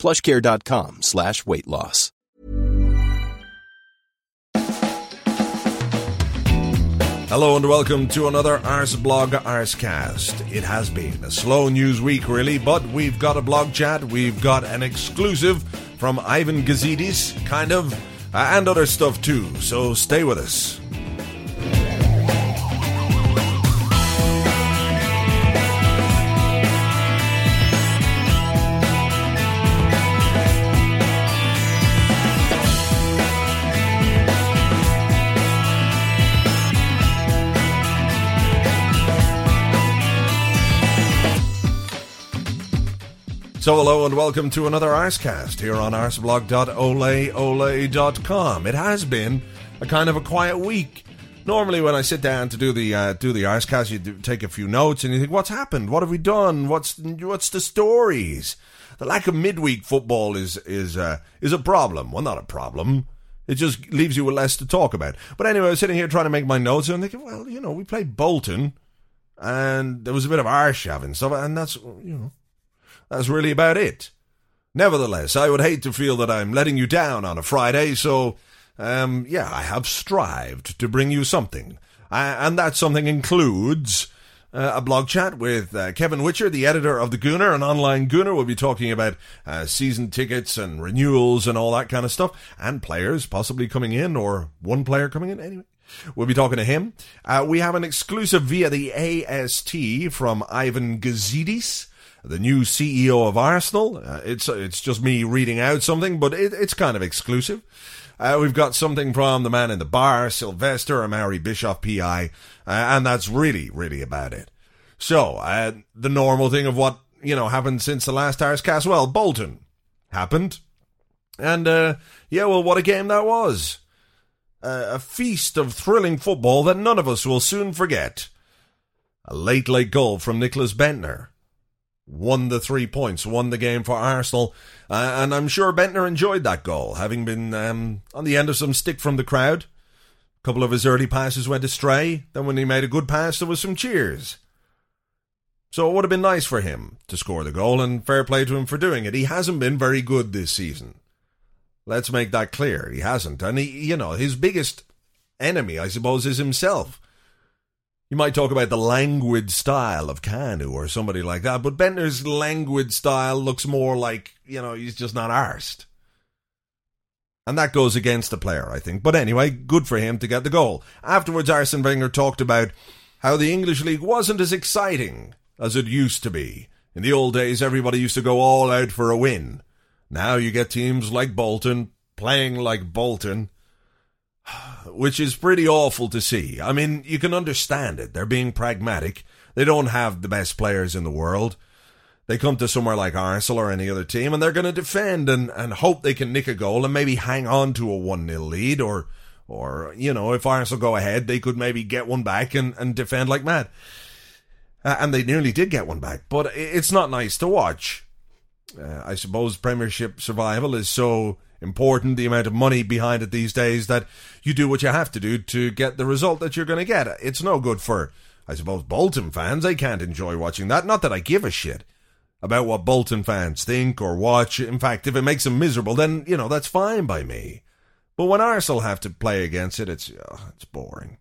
plushcare.com slash weight loss. Hello and welcome to another Arseblog Arsecast. It has been a slow news week, really, but we've got a blog chat, we've got an exclusive from Ivan Gazidis, kind of, uh, and other stuff too, so stay with us. So hello and welcome to another Arsecast here on arseblog.oleole.com. It has been a kind of a quiet week. Normally when I sit down to do the uh, do the Arsecast, you take a few notes and you think, what's happened? What have we done? What's what's the stories? The lack of midweek football is is uh, is a problem. Well, not a problem. It just leaves you with less to talk about. But anyway, I was sitting here trying to make my notes and I'm thinking, well, you know, we played Bolton and there was a bit of Arshav and stuff, and that's you know that's really about it. Nevertheless, I would hate to feel that I'm letting you down on a Friday, so, um, yeah, I have strived to bring you something. And that something includes uh, a blog chat with uh, Kevin Whitcher, the editor of The Gooner, an online Gooner. We'll be talking about uh, season tickets and renewals and all that kind of stuff, and players possibly coming in, or one player coming in. Anyway, we'll be talking to him. Uh, we have an exclusive via the AST from Ivan Gazidis the new CEO of Arsenal. Uh, it's it's just me reading out something, but it, it's kind of exclusive. Uh, we've got something from the man in the bar, Sylvester Amari Bischoff PI, uh, and that's really really about it. So uh, the normal thing of what you know happened since the last Arsecast. Well, Bolton happened, and uh, yeah, well, what a game that was. a feast of thrilling football that none of us will soon forget. A late, late goal from Nicholas Bendtner won the three points, won the game for Arsenal. Uh, and I'm sure Bendtner enjoyed that goal, having been um, on the end of some stick from the crowd. A couple of his early passes went astray. Then, when he made a good pass, there was some cheers. So it would have been nice for him to score the goal, and fair play to him for doing it. He hasn't been very good this season. Let's make that clear. He hasn't. And he, you know, his biggest enemy, I suppose, is himself. You might talk about the languid style of Kanu or somebody like that, but Bendtner's languid style looks more like, you know, he's just not arsed. And that goes against the player, I think. But anyway, good for him to get the goal. Afterwards, Arsene Wenger talked about how the English league wasn't as exciting as it used to be. In the old days, everybody used to go all out for a win. Now you get teams like Bolton playing like Bolton which is pretty awful to see. I mean, you can understand it. They're being pragmatic. They don't have the best players in the world. They come to somewhere like Arsenal or any other team and they're going to defend and, and hope they can nick a goal and maybe hang on to a 1 0 lead or, or, you know, if Arsenal go ahead, they could maybe get one back and, and defend like mad. Uh, and they nearly did get one back, but it's not nice to watch. Uh, I suppose Premiership survival is so important, the amount of money behind it these days, that you do what you have to do to get the result that you're going to get. It's no good for, I suppose, Bolton fans. They can't enjoy watching that. Not that I give a shit about what Bolton fans think or watch. In fact, if it makes them miserable, then, you know, that's fine by me. But when Arsenal have to play against it, it's, oh, it's boring.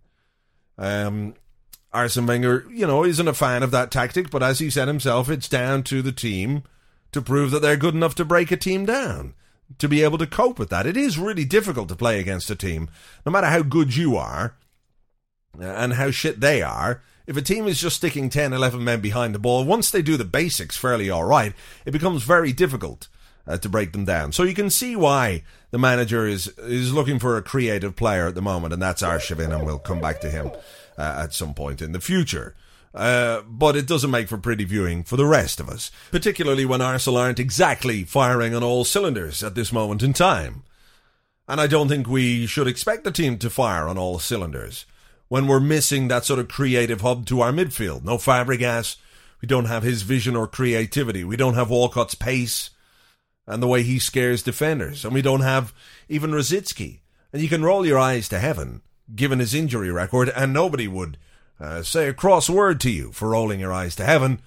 Um, Arsene Wenger, you know, isn't a fan of that tactic, but as he said himself, it's down to the team to prove that they're good enough to break a team down to be able to cope with that. It is really difficult to play against a team, no matter how good you are uh, and how shit they are. If a team is just sticking 10, 11 men behind the ball, once they do the basics fairly all right, it becomes very difficult uh, to break them down. So you can see why the manager is is looking for a creative player at the moment, and that's Arshavin, and we'll come back to him uh, at some point in the future. Uh, but it doesn't make for pretty viewing for the rest of us, particularly when Arsenal aren't exactly firing on all cylinders at this moment in time. And I don't think we should expect the team to fire on all cylinders when we're missing that sort of creative hub to our midfield. No Fabregas. We don't have his vision or creativity. We don't have Walcott's pace and the way he scares defenders. And we don't have even Rosicky. And you can roll your eyes to heaven, given his injury record, and nobody would uh, say a cross word to you for rolling your eyes to heaven.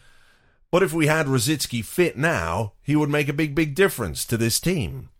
But if we had Rosicky fit now, he would make a big, big difference to this team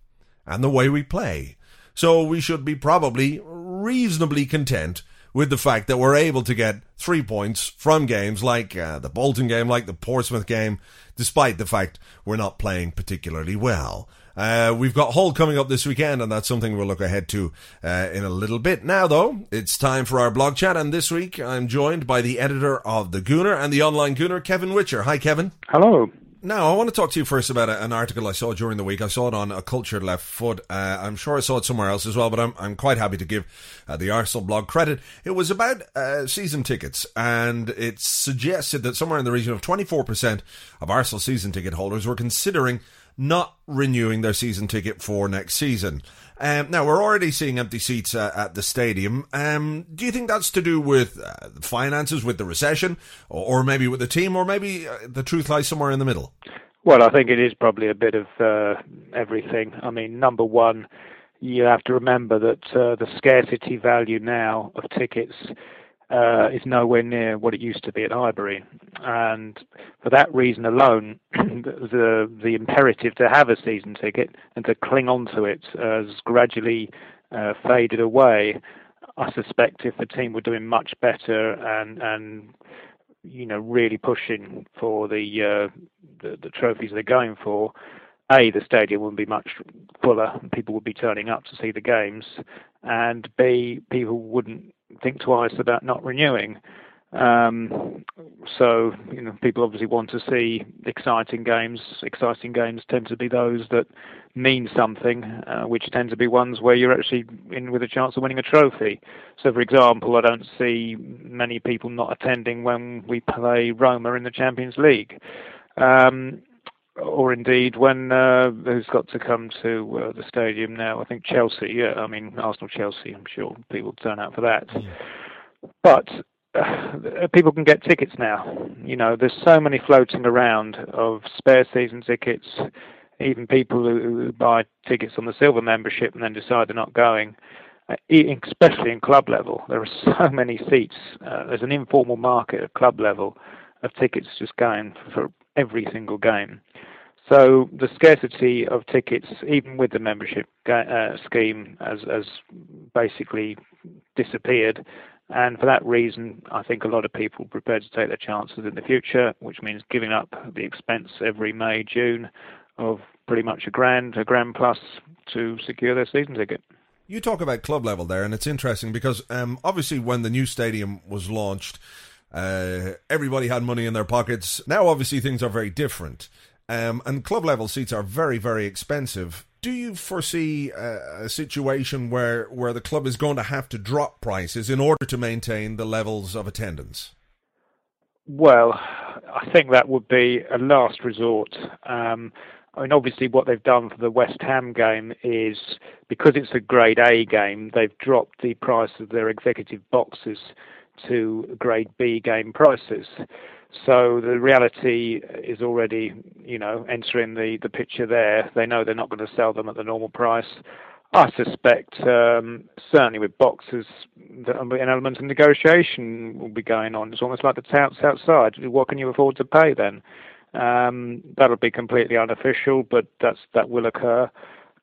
and the way we play. So we should be probably reasonably content with the fact that we're able to get three points from games like uh, the Bolton game, like the Portsmouth game, despite the fact we're not playing particularly well. Uh, we've got Hull coming up this weekend, and that's something we'll look ahead to uh, in a little bit. Now, though, it's time for our blog chat, and this week I'm joined by the editor of The Gooner and the online Gooner, Kevin Whitcher. Hi, Kevin. Hello. Now, I want to talk to you first about an article I saw during the week. I saw it on a cultured left foot. Uh, I'm sure I saw it somewhere else as well, but I'm, I'm quite happy to give uh, the Arsenal blog credit. It was about uh, season tickets, and it suggested that somewhere in the region of 24% of Arsenal season ticket holders were considering not renewing their season ticket for next season. Um, now we're already seeing empty seats uh, at the stadium. Um, do you think that's to do with uh, finances, with the recession, or, or, maybe with the team, or maybe uh, the truth lies somewhere in the middle? Well, I think it is probably a bit of uh, everything. I mean, number one, you have to remember that uh, the scarcity value now of tickets uh, is nowhere near what it used to be at Highbury, and for that reason alone, the the imperative to have a season ticket and to cling on to it has gradually uh, faded away. I suspect if the team were doing much better and and you know really pushing for the uh, the, the trophies they're going for, a the stadium wouldn't be much fuller. And people would be turning up to see the games, and b people wouldn't think twice about not renewing. Um, so you know, people obviously want to see exciting games. Exciting games tend to be those that mean something, uh, which tend to be ones where you're actually in with a chance of winning a trophy. So, for example, I don't see many people not attending when we play Roma in the Champions League. Um, or indeed when uh, who's got to come to uh, the stadium now? I think Chelsea. Yeah, I mean Arsenal, Chelsea. I'm sure people turn out for that. Mm. But uh, people can get tickets now. You know, there's so many floating around of spare season tickets. Even people who, who buy tickets on the silver membership and then decide they're not going. Uh, especially in club level, there are so many seats. Uh, there's an informal market at club level of tickets just going for every single game. So the scarcity of tickets, even with the membership uh, scheme, has, has basically disappeared. And for that reason, I think a lot of people are prepared to take their chances in the future, which means giving up the expense every May, June of pretty much a grand, a grand plus to secure their season ticket. You talk about club level there, and it's interesting because um, obviously when the new stadium was launched, uh, everybody had money in their pockets. Now, obviously, things are very different. Um, and club level seats are very, very expensive. Do you foresee a, a, situation where, where the club is going to have to drop prices in order to maintain the levels of attendance? Well, I think that would be a last resort. Um, I mean, obviously, what they've done for the West Ham game is because it's a Grade A game, they've dropped the price of their executive boxes to Grade B game prices. So the reality is already, you know, entering the, the picture there. They know they're not going to sell them at the normal price. I suspect, um, certainly with boxes, an element of negotiation will be going on. It's almost like the touts outside. What can you afford to pay then? Um, that'll be completely unofficial, but that's that will occur.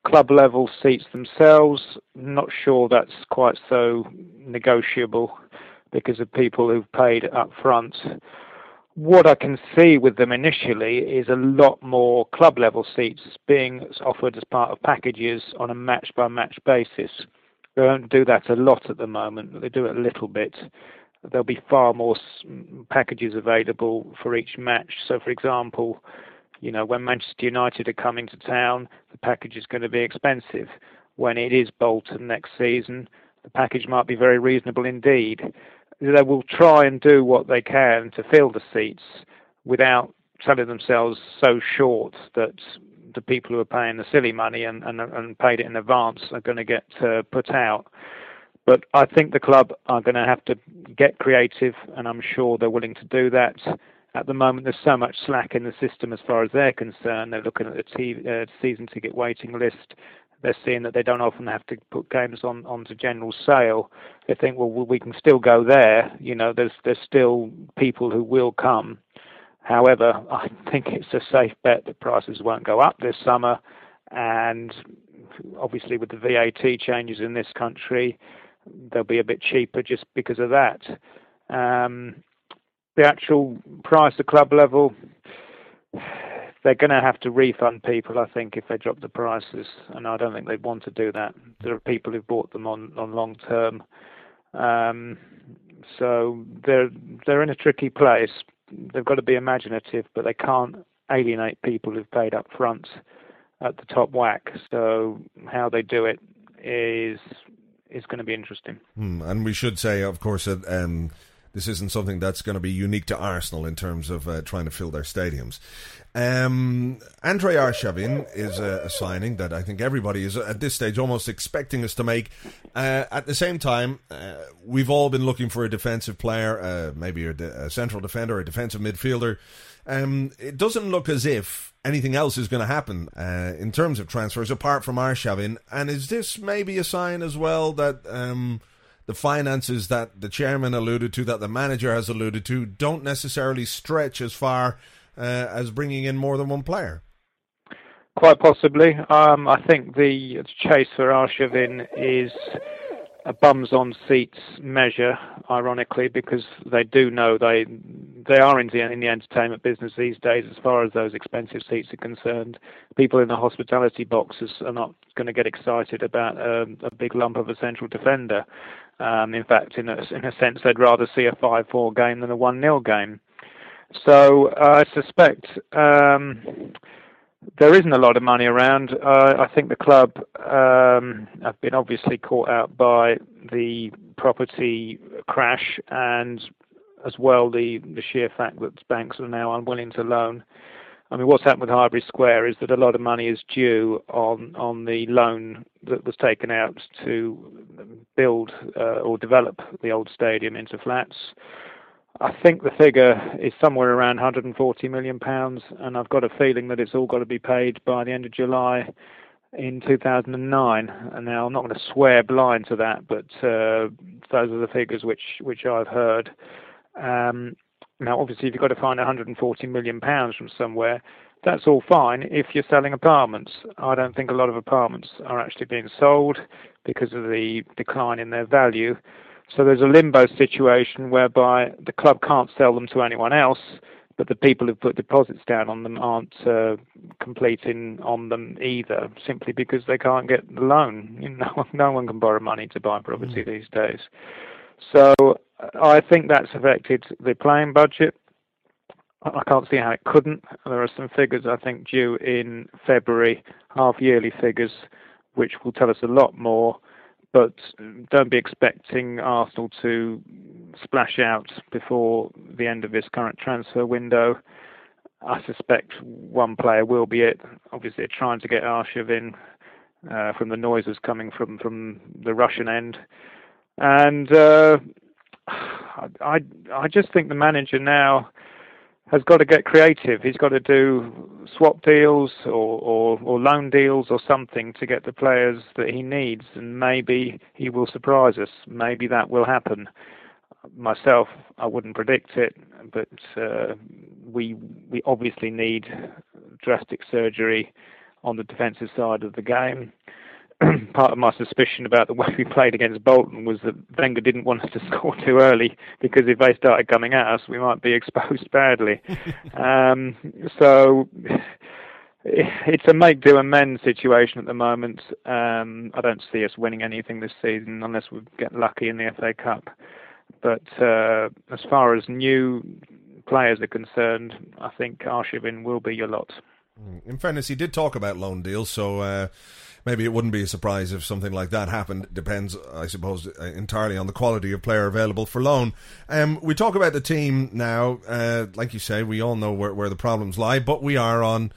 Club level seats themselves, not sure that's quite so negotiable because of people who've paid up front what I can see with them initially is a lot more club level seats being offered as part of packages on a match by match basis. They don't do that a lot at the moment, they do it a little bit. There'll be far more mm, packages available for each match. So, for example, you know, when Manchester United are coming to town, the package is going to be expensive. When it is Bolton next season, the package might be very reasonable indeed they will try and do what they can to fill the seats without selling themselves so short that the people who are paying the silly money and, and, and paid it in advance are going to get uh, put out. But I think the club are going to have to get creative, and I'm sure they're willing to do that. At the moment, there's so much slack in the system as far as they're concerned. They're looking at the t- uh, season ticket waiting list. They're seeing that they don't often have to put games on onto general sale. They think, well, we can still go there. You know, there's there's still people who will come. However, I think it's a safe bet that prices won't go up this summer, and obviously with the VAT changes in this country, they'll be a bit cheaper just because of that. Um, the actual price at club level, they're going to have to refund people, I think, if they drop the prices, and I don't think they'd want to do that. There are people who've bought them on, on long term, um, so they're they're in a tricky place. They've got to be imaginative, but they can't alienate people who've paid up front at the top whack. So how they do it is is going to be interesting. Hmm, and we should say, of course, that um, this isn't something that's going to be unique to Arsenal in terms of uh, trying to fill their stadiums. Um, Andre Arshavin is a, a, signing that I think everybody is at this stage almost expecting us to make. Uh, at the same time, uh, we've all been looking for a defensive player, uh, maybe a, de- a, central defender, a defensive midfielder. Um, it doesn't look as if anything else is going to happen uh, in terms of transfers apart from Arshavin. And is this maybe a sign as well that um, the finances that the chairman alluded to, that the manager has alluded to, don't necessarily stretch as far as bringing in more than one player? Quite possibly. Um, I think the chase for Arshavin is a bums on seats measure, ironically, because they do know they they are in the, in the entertainment business these days as far as those expensive seats are concerned. People in the hospitality boxes are not going to get excited about um, a big lump of a central defender. Um, in fact, in a, in a sense, they'd rather see a 5-4 game than a 1-0 game. So uh, I suspect um, there isn't a lot of money around. Uh, I think the club um, have been obviously caught out by the property crash and as well the, the sheer fact that banks are now unwilling to loan. I mean, what's happened with Highbury Square is that a lot of money is due on on the loan that was taken out to build uh, or develop the old stadium into flats. I think the figure is somewhere around 140 million pounds, and I've got a feeling that it's all got to be paid by the end of July in 2009. And now I'm not going to swear blind to that, but uh, those are the figures which which I've heard. Um, now, obviously, if you've got to find 140 million pounds from somewhere, that's all fine if you're selling apartments. I don't think a lot of apartments are actually being sold because of the decline in their value. So there's a limbo situation whereby the club can't sell them to anyone else, but the people who've put deposits down on them aren't uh, completing on them either, simply because they can't get the loan. You know, no one can borrow money to buy property mm. these days. So I think that's affected the playing budget. I can't see how it couldn't. There are some figures I think due in February, half yearly figures, which will tell us a lot more. But don't be expecting Arsenal to splash out before the end of this current transfer window. I suspect one player will be it. Obviously, they're trying to get Arshavin uh, from the noises coming from, from the Russian end. And uh, I I just think the manager now has got to get creative. He's got to do swap deals or, or, or loan deals or something to get the players that he needs, and maybe he will surprise us. Maybe that will happen. Myself, I wouldn't predict it, but uh, we we obviously need drastic surgery on the defensive side of the game. part of my suspicion about the way we played against Bolton was that Wenger didn't want us to score too early because if they started coming at us, we might be exposed badly. um, so it's a make do and mend situation at the moment. Um, I don't see us winning anything this season unless we get lucky in the FA Cup. But uh, as far as new players are concerned, I think Arshavin will be your lot. In fairness, he did talk about loan deals, so. Uh maybe it wouldn't be a surprise if something like that happened. It depends, I suppose, uh, entirely on the quality of player available for loan. Um, we talk about the team now. Uh, like you say, we all know where, where the problems lie, but we are on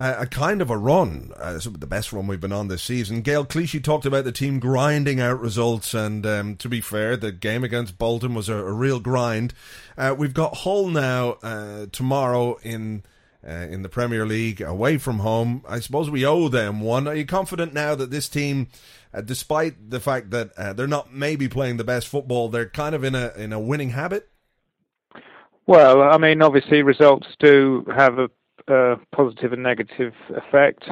a, kind of a run, uh, the best run we've been on this season. Gael Clichy talked about the team grinding out results, and um, to be fair, the game against Bolton was a, a real grind. Uh, we've got Hull now uh, tomorrow in. Uh, in the Premier League, away from home, I suppose we owe them one. Are you confident now that this team, uh, despite the fact that uh, they're not maybe playing the best football, they're kind of in a in a winning habit? Well, I mean, obviously, results do have a uh, positive and negative effect,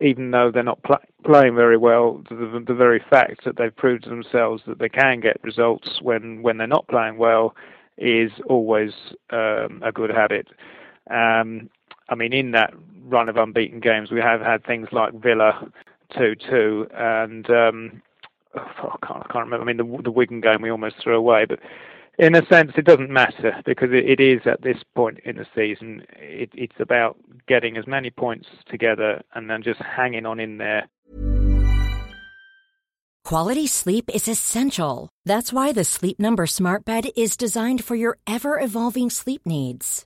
even though they're not pl- playing very well. The, the, very fact that they've proved to themselves that they can get results when, when they're not playing well is always um, a good habit. Um, I mean, in that run of unbeaten games, we have had things like Villa 2-2 and um, oh, I, can't, I can't remember. I mean, the, the Wigan game we almost threw away, but in a sense, it doesn't matter because it, it is at this point in the season. It, it's about getting as many points together and then just hanging on in there. Quality sleep is essential. That's why the Sleep Number Smart Bed is designed for your ever evolving sleep needs.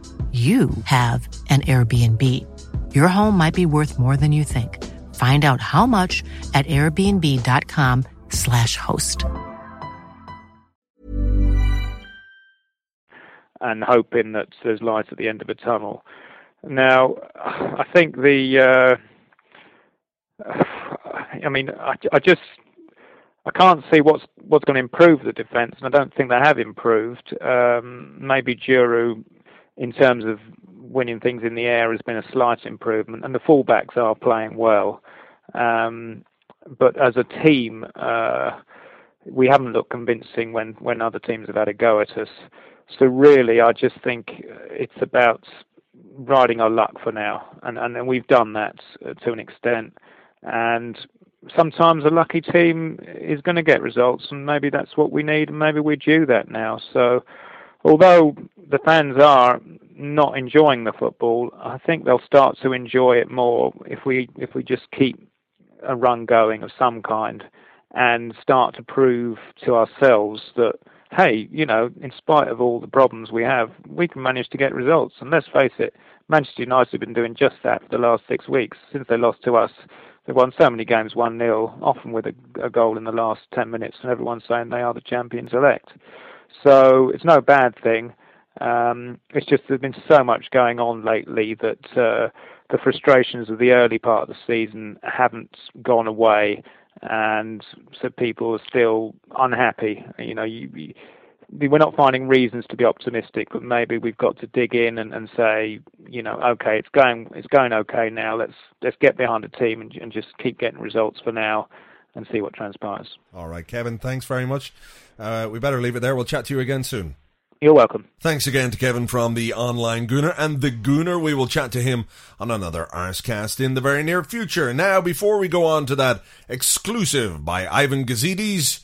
you have an Airbnb. Your home might be worth more than you think. Find out how much at airbnb.com/slash host. And hoping that there's light at the end of a tunnel. Now, I think the. Uh, I mean, I, I just I can't see what's what's going to improve the defence, and I don't think they have improved. Um, maybe Djourou in terms of winning things in the air has been a slight improvement, and the fullbacks are playing well. Um, but as a team, uh, we haven't looked convincing when, when other teams have had a go at us. So really, I just think it's about riding our luck for now, and and, we've done that to an extent. And sometimes a lucky team is going to get results, and maybe that's what we need, and maybe we're due that now. So although the fans are not enjoying the football, I think they'll start to enjoy it more if we if we just keep a run going of some kind and start to prove to ourselves that hey, you know, in spite of all the problems we have, we can manage to get results. And let's face it, Manchester United have been doing just that for the last six weeks since they lost to us. They've won so many games 1 0, often with a, a goal in the last 10 minutes, and everyone's saying they are the champions elect. So it's no bad thing. Um, it's just there's been so much going on lately that uh, the frustrations of the early part of the season haven't gone away, and so people are still unhappy. You know, you, you, we're not finding reasons to be optimistic, but maybe we've got to dig in and, and say, you know, okay, it's going it's going okay now. Let's let's get behind the team and, and just keep getting results for now and see what transpires. All right, Kevin, thanks very much. Uh, we better leave it there. We'll chat to you again soon. You're welcome. Thanks again to Kevin from the Online Gooner and the Gooner. We will chat to him on another Arsecast in the very near future. Now, before we go on to that exclusive by Ivan Gazidis,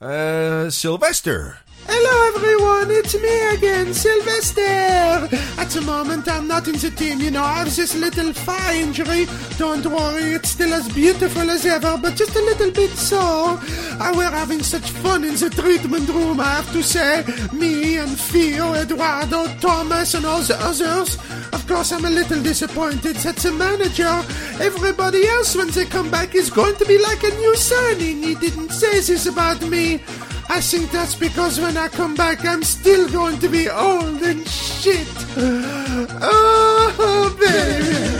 uh, Sylvester. Hello everyone, it's me again, Sylvester. At the moment I'm not in the team, you know, I have this little thigh injury. Don't worry, it's still as beautiful as ever, but just a little bit sore. Uh, we're having such fun in the treatment room, I have to say. Me and Theo, Eduardo, Thomas and all the others. Of course I'm a little disappointed that the manager, everybody else when they come back is going to be like a new signing. He didn't say this about me. I think that's because when I come back, I'm still going to be old and shit. Oh, Very,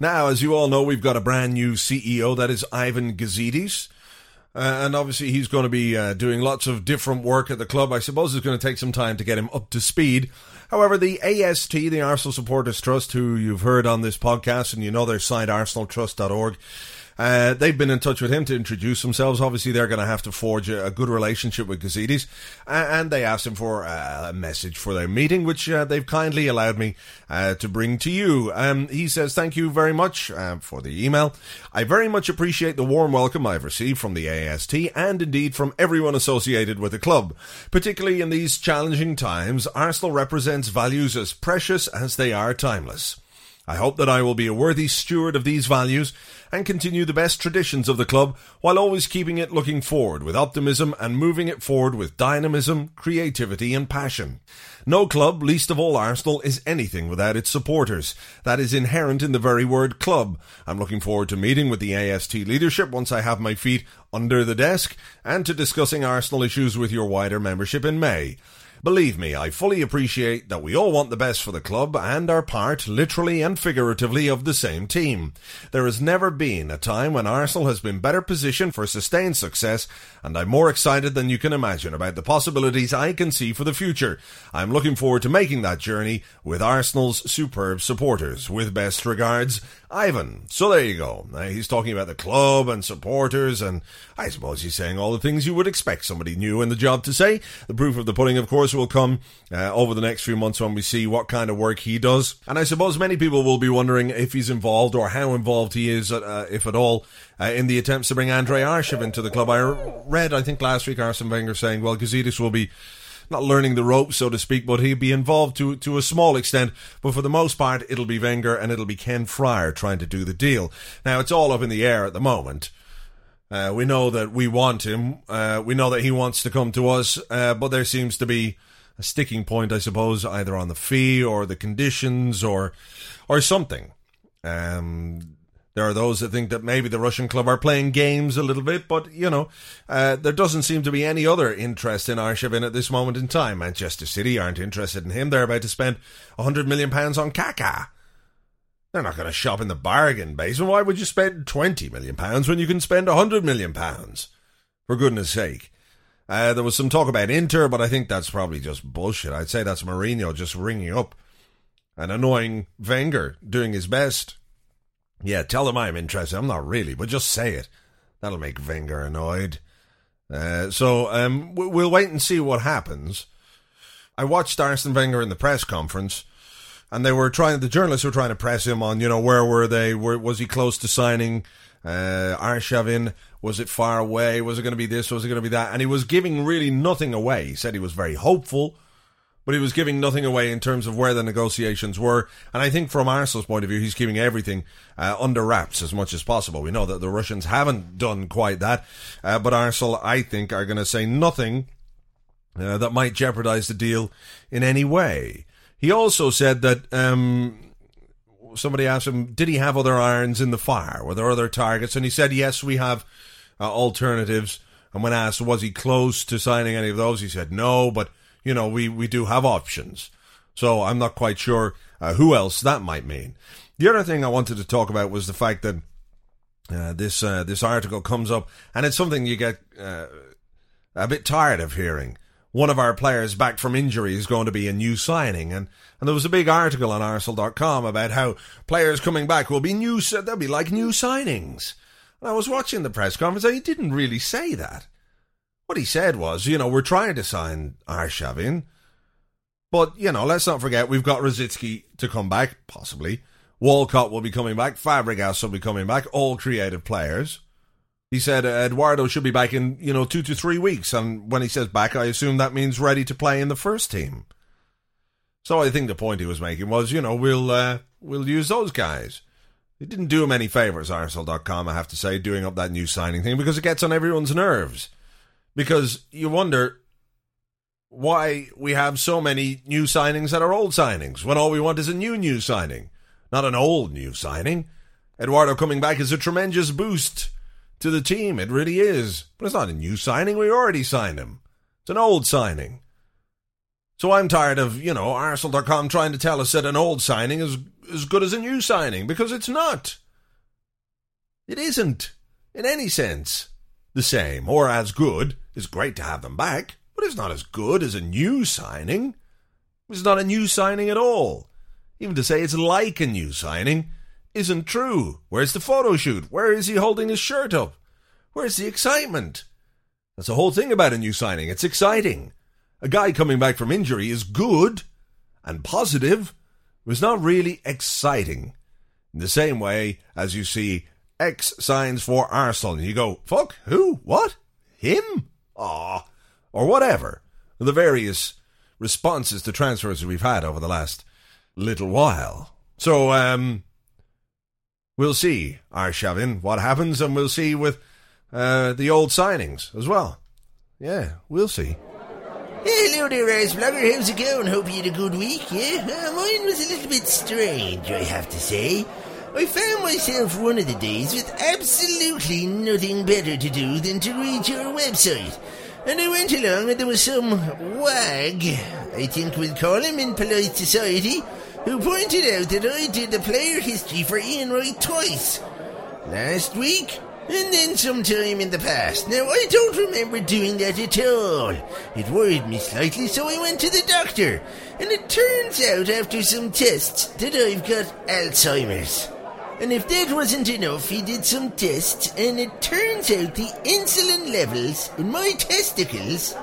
Now, as you all know, we've got a brand new CEO. That is Ivan Gazidis. Uh, and obviously, he's going to be uh, doing lots of different work at the club. I suppose it's going to take some time to get him up to speed. However, the AST, the Arsenal Supporters Trust, who you've heard on this podcast, and you know their site, arsenaltrust.org, uh, they've been in touch with him to introduce themselves. Obviously, they're going to have to forge a, a good relationship with Gazidis, and they asked him for uh, a message for their meeting, which uh, they've kindly allowed me uh, to bring to you. Um, he says, Thank you very much uh, for the email. I very much appreciate the warm welcome I've received from the AST and indeed from everyone associated with the club. Particularly in these challenging times, Arsenal represents values as precious as they are timeless. I hope that I will be a worthy steward of these values and continue the best traditions of the club while always keeping it looking forward with optimism and moving it forward with dynamism, creativity and passion. No club, least of all Arsenal, is anything without its supporters. That is inherent in the very word club. I'm looking forward to meeting with the AST leadership once I have my feet under the desk and to discussing Arsenal issues with your wider membership in May. Believe me, I fully appreciate that we all want the best for the club and are part, literally and figuratively, of the same team. There has never been a time when Arsenal has been better positioned for sustained success, and I'm more excited than you can imagine about the possibilities I can see for the future. I'm looking forward to making that journey with Arsenal's superb supporters. With best regards, Ivan. So there you go. Now, he's talking about the club and supporters, and I suppose he's saying all the things you would expect somebody new in the job to say. The proof of the pudding, of course, will come uh, over the next few months when we see what kind of work he does. And I suppose many people will be wondering if he's involved or how involved he is, uh, if at all, uh, in the attempts to bring Andrei Arshev into the club. I read, I think last week, Arsene Wenger saying, well, Gazidis will be not learning the ropes, so to speak, but he'll be involved to to a small extent. But for the most part, it'll be Wenger and it'll be Ken Friar trying to do the deal. Now it's all up in the air at the moment. Uh, we know that we want him. Uh, we know that he wants to come to us, uh, but there seems to be a sticking point, I suppose, either on the fee or the conditions or or something. Um, there are those that think that maybe the Russian club are playing games a little bit, but you know, uh, there doesn't seem to be any other interest in Arshavin at this moment in time. Manchester City aren't interested in him. They're about to spend hundred million pounds on Kaká. They're not going to shop in the bargain basement. Why would you spend twenty million pounds when you can spend hundred million pounds? For goodness sake. Uh, there was some talk about Inter, but I think that's probably just bullshit. I'd say that's Mourinho just ringing up and annoying Wenger, doing his best. Yeah, tell them I'm interested. I'm not really, but just say it. That'll make Wenger annoyed. Uh, so um, we'll wait and see what happens. I watched Arsene Wenger in the press conference, and they were trying. The journalists were trying to press him on, you know, where were they? Where, was he close to signing uh, Arshavin? Was it far away? Was it going to be this? Was it going to be that? And he was giving really nothing away. He said he was very hopeful but he was giving nothing away in terms of where the negotiations were. And I think from Arsenal's point of view, he's keeping everything uh, under wraps as much as possible. We know that the Russians haven't done quite that, uh, but Arsenal, I think, are going to say nothing uh, that might jeopardize the deal in any way. He also said that um, somebody asked him, did he have other irons in the fire? Were there other targets? And he said, yes, we have uh, alternatives. And when asked, was he close to signing any of those? He said, no, but you know, we, we do have options. So I'm not quite sure uh, who else that might mean. The other thing I wanted to talk about was the fact that uh, this uh, this article comes up, and it's something you get uh, a bit tired of hearing. One of our players back from injury is going to be a new signing, and, and there was a big article on Arsenal.com about how players coming back will be new. They'll be like new signings. And I was watching the press conference, and he didn't really say that. What he said was, you know, we're trying to sign Arshavin, but, you know, let's not forget we've got Rosicky to come back, possibly. Walcott will be coming back. Fabregas will be coming back. All creative players. He said Eduardo should be back in, you know, two to three weeks. And when he says back, I assume that means ready to play in the first team. So I think the point he was making was, you know, we'll uh, we'll use those guys. It didn't do him any favours, Arsenal.com, I have to say, doing up that new signing thing because it gets on everyone's nerves because you wonder why we have so many new signings that are old signings when all we want is a new new signing, not an old new signing. Eduardo coming back is a tremendous boost to the team. It really is. But it's not a new signing. We already signed him. It's an old signing. So I'm tired of, you know, Arsenal.com trying to tell us that an old signing is as good as a new signing because it's not. It isn't, in any sense, the same or as good. It's great to have them back, but it's not as good as a new signing. It's not a new signing at all. Even to say it's like a new signing isn't true. Where's the photo shoot? Where is he holding his shirt up? Where's the excitement? That's the whole thing about a new signing. It's exciting. A guy coming back from injury is good and positive. It was not really exciting. In the same way as you see X signs for Arsenal and you go, fuck, who? What? Him? Ah, or whatever. The various responses to transfers we've had over the last little while. So, um, we'll see, Arshavin, what happens, and we'll see with uh, the old signings as well. Yeah, we'll see. Hello there, Arseblogger. How's it going? Hope you had a good week, yeah? Uh, mine was a little bit strange, I have to say. I found myself one of the days with absolutely nothing better to do than to read your website. And I went along and there was some wag, I think we'll call him in polite society, who pointed out that I did the player history for Ian Wright twice. Last week, and then sometime in the past. Now, I don't remember doing that at all. It worried me slightly, so I went to the doctor. And it turns out, after some tests, that I've got Alzheimer's. And if that wasn't enough, he did some tests, and it turns out the insulin levels in my testicles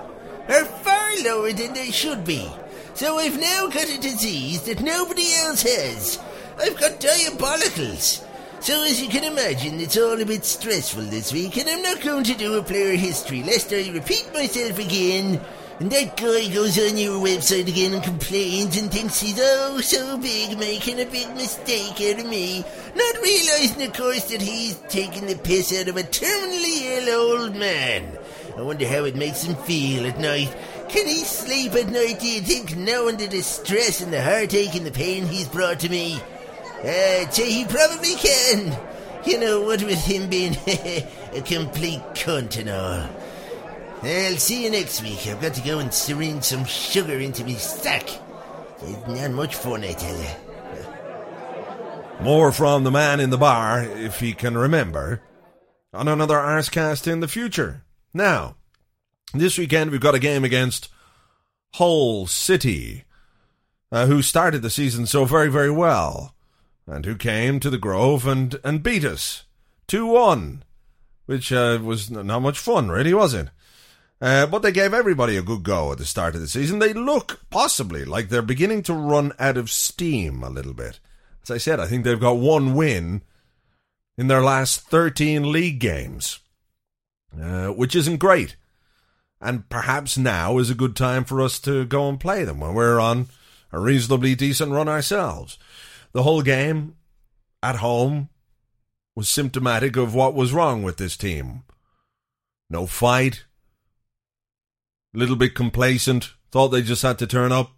are far lower than they should be. So I've now got a disease that nobody else has. I've got diabolicals. So as you can imagine, it's all a bit stressful this week, and I'm not going to do a player history lest I repeat myself again. And that guy goes on your website again and complains and thinks he's oh so big, making a big mistake out of me, not realizing, of course, that he's taking the piss out of a terminally ill old man. I wonder how it makes him feel at night. Can he sleep at night, do you think, knowing the distress and the heartache and the pain he's brought to me? Uh, say he probably can. You know, what with him being a complete cunt and all. I'll see you next week. I've got to go and syringe some sugar into me sack. It's not much fun, I tell you. More from the man in the bar, if he can remember, on another Arsecast in the future. Now, this weekend we've got a game against Hull City, uh, who started the season so very, very well and who came to the Grove and, and beat us 2 1, which uh, was not much fun, really, was it? Uh, but they gave everybody a good go at the start of the season. They look possibly like they're beginning to run out of steam a little bit. As I said, I think they've got one win in their last 13 league games, uh, which isn't great. And perhaps now is a good time for us to go and play them when we're on a reasonably decent run ourselves. The whole game at home was symptomatic of what was wrong with this team. No fight, little bit complacent, thought they just had to turn up.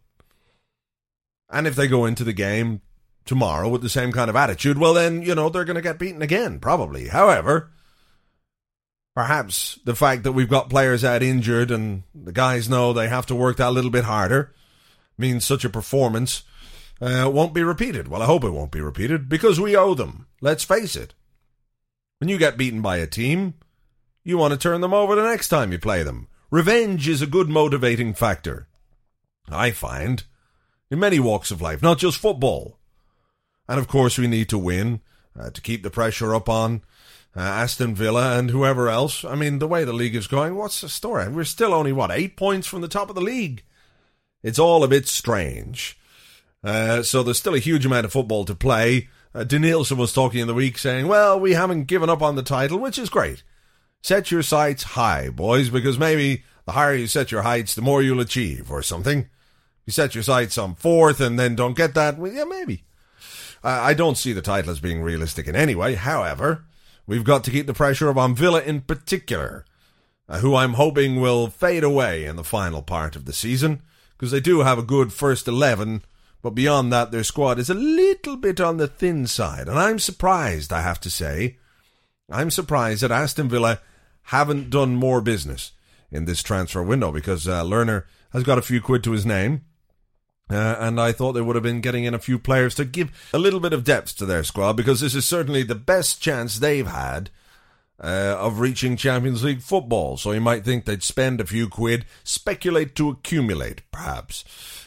And if they go into the game tomorrow with the same kind of attitude, well, then, you know, they're going to get beaten again, probably. However, perhaps the fact that we've got players out injured and the guys know they have to work that little bit harder means such a performance uh, won't be repeated. Well, I hope it won't be repeated because we owe them. Let's face it. When you get beaten by a team, you want to turn them over the next time you play them. Revenge is a good motivating factor. I find in many walks of life, not just football. And of course, we need to win uh, to keep the pressure up on uh, Aston Villa and whoever else. I mean, the way the league is going, what's the story? We're still only, what, eight points from the top of the league? It's all a bit strange. Uh, so there's still a huge amount of football to play. Uh, Denilson was talking in the week saying, well, we haven't given up on the title, which is great. Set your sights high, boys, because maybe the higher you set your heights, the more you'll achieve, or something. You set your sights on fourth and then don't get that, well, yeah, maybe. Uh, I don't see the title as being realistic in any way. However, we've got to keep the pressure on Villa in particular. uh, who I'm hoping will fade away in the final part of the season, because they do have a good first 11, but beyond that, their squad is a little bit on the thin side. And I'm surprised, I have to say. I'm surprised that Aston Villa haven't done more business in this transfer window because uh, Lerner has got a few quid to his name. Uh, and I thought they would have been getting in a few players to give a little bit of depth to their squad because this is certainly the best chance they've had uh, of reaching Champions League football. So you might think they'd spend a few quid, speculate to accumulate, perhaps.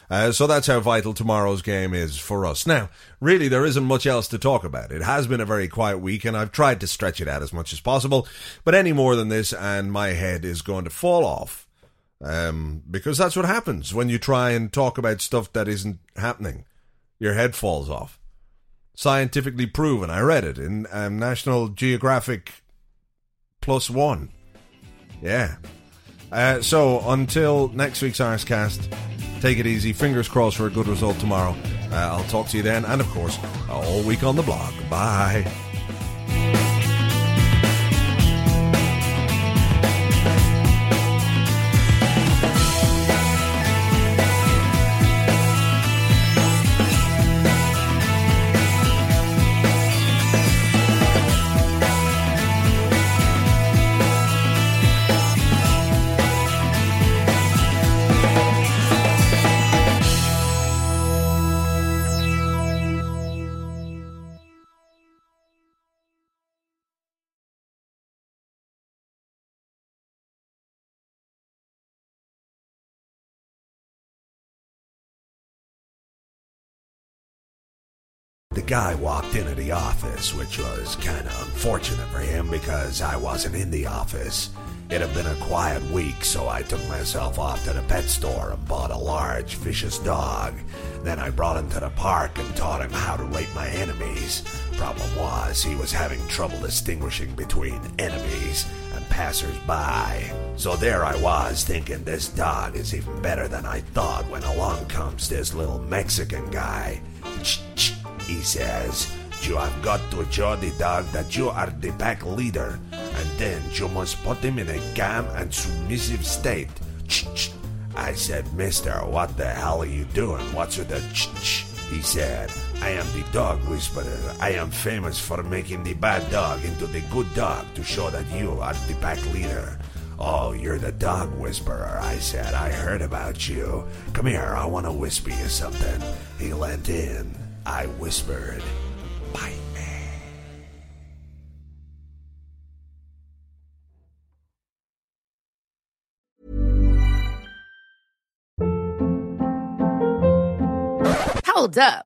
Uh, so that's how vital tomorrow's game is for us. Now, really, there isn't much else to talk about. It has been a very quiet week, and I've tried to stretch it out as much as possible. But any more than this, and my head is going to fall off. Um, because that's what happens when you try and talk about stuff that isn't happening. Your head falls off. Scientifically proven. I read it in um, National Geographic plus one. Yeah. Uh, so until next week's Arsecast, take it easy. Fingers crossed for a good result tomorrow. Uh, I'll talk to you then, and of course, all week on the blog. Bye. The guy walked into the office, which was kind of unfortunate for him because I wasn't in the office. It had been a quiet week, so I took myself off to the pet store and bought a large, vicious dog. Then I brought him to the park and taught him how to rate my enemies. Problem was, he was having trouble distinguishing between enemies and passers-by. So there I was, thinking this dog is even better than I thought when along comes this little Mexican guy. Ch-ch he says, You have got to show the dog that you are the pack leader, and then you must put him in a calm and submissive state. Ch-ch. I said, Mister, what the hell are you doing? What's with the ch-ch? He said, I am the dog whisperer. I am famous for making the bad dog into the good dog to show that you are the pack leader. Oh, you're the dog whisperer, I said. I heard about you. Come here, I want to whisper you something. He leant in. I whispered, Bite me. Hold up.